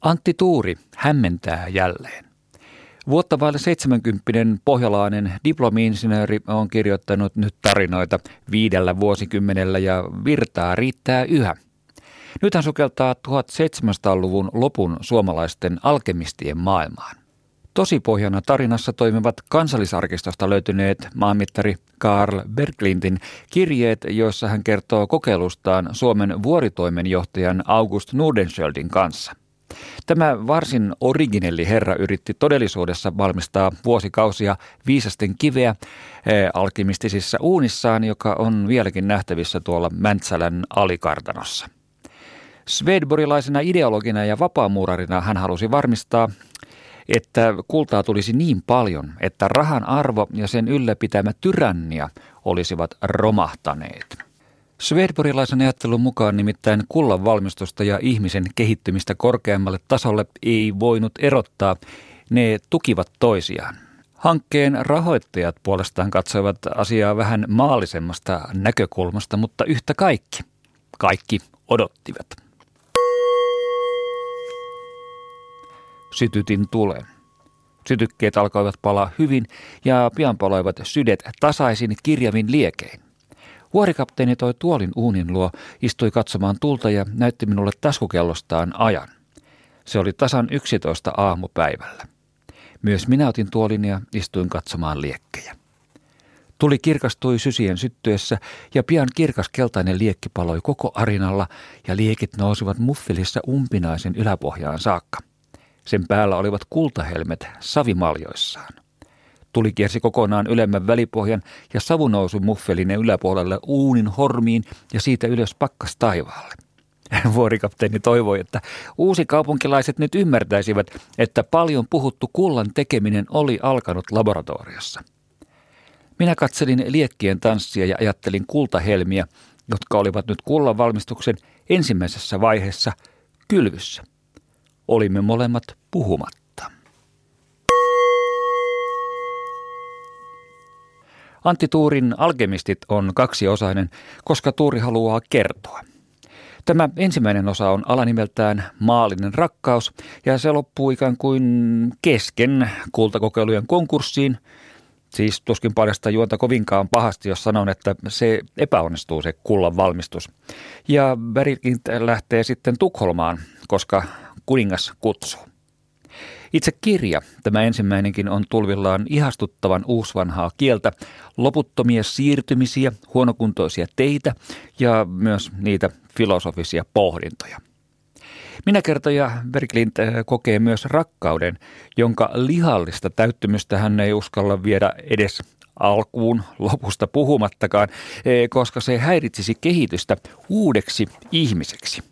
Antti Tuuri hämmentää jälleen. Vuotta vaille 70 pohjalainen diplomi-insinööri on kirjoittanut nyt tarinoita viidellä vuosikymmenellä ja virtaa riittää yhä. Nyt hän sukeltaa 1700-luvun lopun suomalaisten alkemistien maailmaan. Tosipohjana tarinassa toimivat kansallisarkistosta löytyneet maanmittari Karl Berglintin kirjeet, joissa hän kertoo kokeilustaan Suomen vuoritoimenjohtajan August Nordenskjöldin kanssa – Tämä varsin originelli herra yritti todellisuudessa valmistaa vuosikausia viisasten kiveä eh, alkimistisissa uunissaan, joka on vieläkin nähtävissä tuolla Mäntsälän alikartanossa. Svedborilaisena ideologina ja vapaamuurarina hän halusi varmistaa, että kultaa tulisi niin paljon, että rahan arvo ja sen ylläpitämä tyrannia olisivat romahtaneet. Svedborilaisen ajattelun mukaan nimittäin kullan valmistusta ja ihmisen kehittymistä korkeammalle tasolle ei voinut erottaa. Ne tukivat toisiaan. Hankkeen rahoittajat puolestaan katsoivat asiaa vähän maallisemmasta näkökulmasta, mutta yhtä kaikki. Kaikki odottivat. Sytytin tulen. Sytykkeet alkoivat palaa hyvin ja pian paloivat sydet tasaisin kirjavin liekein. Vuorikapteeni toi tuolin uunin luo, istui katsomaan tulta ja näytti minulle taskukellostaan ajan. Se oli tasan 11 aamupäivällä. Myös minä otin tuolin ja istuin katsomaan liekkejä. Tuli kirkastui sysien syttyessä ja pian kirkas keltainen liekki paloi koko arinalla ja liekit nousivat muffelissa umpinaisen yläpohjaan saakka. Sen päällä olivat kultahelmet savimaljoissaan. Tuli kiersi kokonaan ylemmän välipohjan ja savu nousi muffelinen yläpuolelle uunin hormiin ja siitä ylös pakkas taivaalle. Vuorikapteeni toivoi, että uusi kaupunkilaiset nyt ymmärtäisivät, että paljon puhuttu kullan tekeminen oli alkanut laboratoriossa. Minä katselin liekkien tanssia ja ajattelin kultahelmiä, jotka olivat nyt kullan valmistuksen ensimmäisessä vaiheessa kylvyssä. Olimme molemmat puhumat. Antti Tuurin Alkemistit on kaksiosainen, koska Tuuri haluaa kertoa. Tämä ensimmäinen osa on alanimeltään Maallinen rakkaus ja se loppuu ikään kuin kesken kultakokeilujen konkurssiin. Siis tuskin paljasta juonta kovinkaan pahasti, jos sanon, että se epäonnistuu se kullan valmistus. Ja Bergint lähtee sitten Tukholmaan, koska kuningas kutsuu. Itse kirja, tämä ensimmäinenkin, on tulvillaan ihastuttavan uusvanhaa kieltä, loputtomia siirtymisiä, huonokuntoisia teitä ja myös niitä filosofisia pohdintoja. Minä kertoja Berglind eh, kokee myös rakkauden, jonka lihallista täyttymystä hän ei uskalla viedä edes alkuun, lopusta puhumattakaan, eh, koska se häiritsisi kehitystä uudeksi ihmiseksi.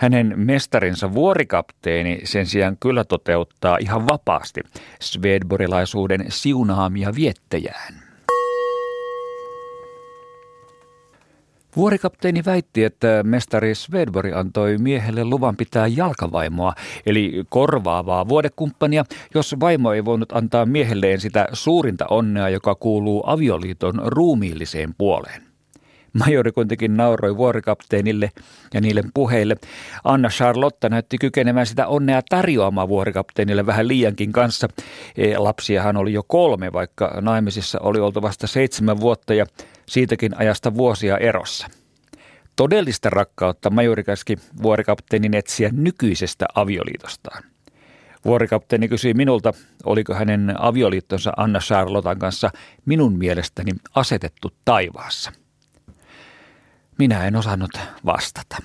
Hänen mestarinsa vuorikapteeni sen sijaan kyllä toteuttaa ihan vapaasti svedborilaisuuden siunaamia viettejään. Vuorikapteeni väitti, että mestari Svedbori antoi miehelle luvan pitää jalkavaimoa, eli korvaavaa vuodekumppania, jos vaimo ei voinut antaa miehelleen sitä suurinta onnea, joka kuuluu avioliiton ruumiilliseen puoleen. Majori kuitenkin nauroi vuorikapteenille ja niille puheille. Anna Charlotta näytti kykenevän sitä onnea tarjoamaan vuorikapteenille vähän liiankin kanssa. E, lapsiahan oli jo kolme, vaikka naimisissa oli oltu vasta seitsemän vuotta ja siitäkin ajasta vuosia erossa. Todellista rakkautta majori käski vuorikapteenin etsiä nykyisestä avioliitostaan. Vuorikapteeni kysyi minulta, oliko hänen avioliittonsa Anna Charlotan kanssa minun mielestäni asetettu taivaassa. Minä en osannut vastata.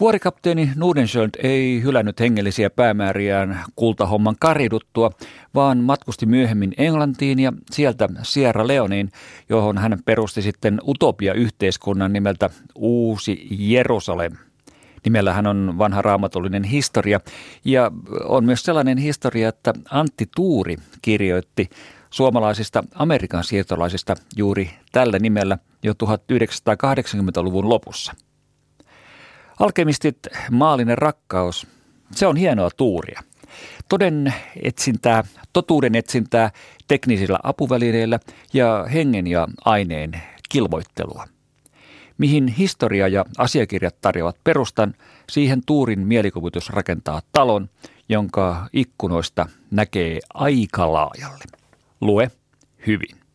Vuorikapteeni Nudensjöld ei hylännyt hengellisiä päämääriään kultahomman kariduttua, vaan matkusti myöhemmin Englantiin ja sieltä Sierra Leoneen, johon hän perusti sitten utopia-yhteiskunnan nimeltä Uusi Jerusalem. Nimellä hän on vanha raamatullinen historia ja on myös sellainen historia, että Antti Tuuri kirjoitti suomalaisista Amerikan siirtolaisista juuri tällä nimellä jo 1980-luvun lopussa. Alkemistit maallinen rakkaus, se on hienoa tuuria. Toden etsintää, totuuden etsintää teknisillä apuvälineillä ja hengen ja aineen kilvoittelua. Mihin historia ja asiakirjat tarjoavat perustan, siihen Tuurin mielikuvitus rakentaa talon, jonka ikkunoista näkee aika laajalle. Lue hyvin.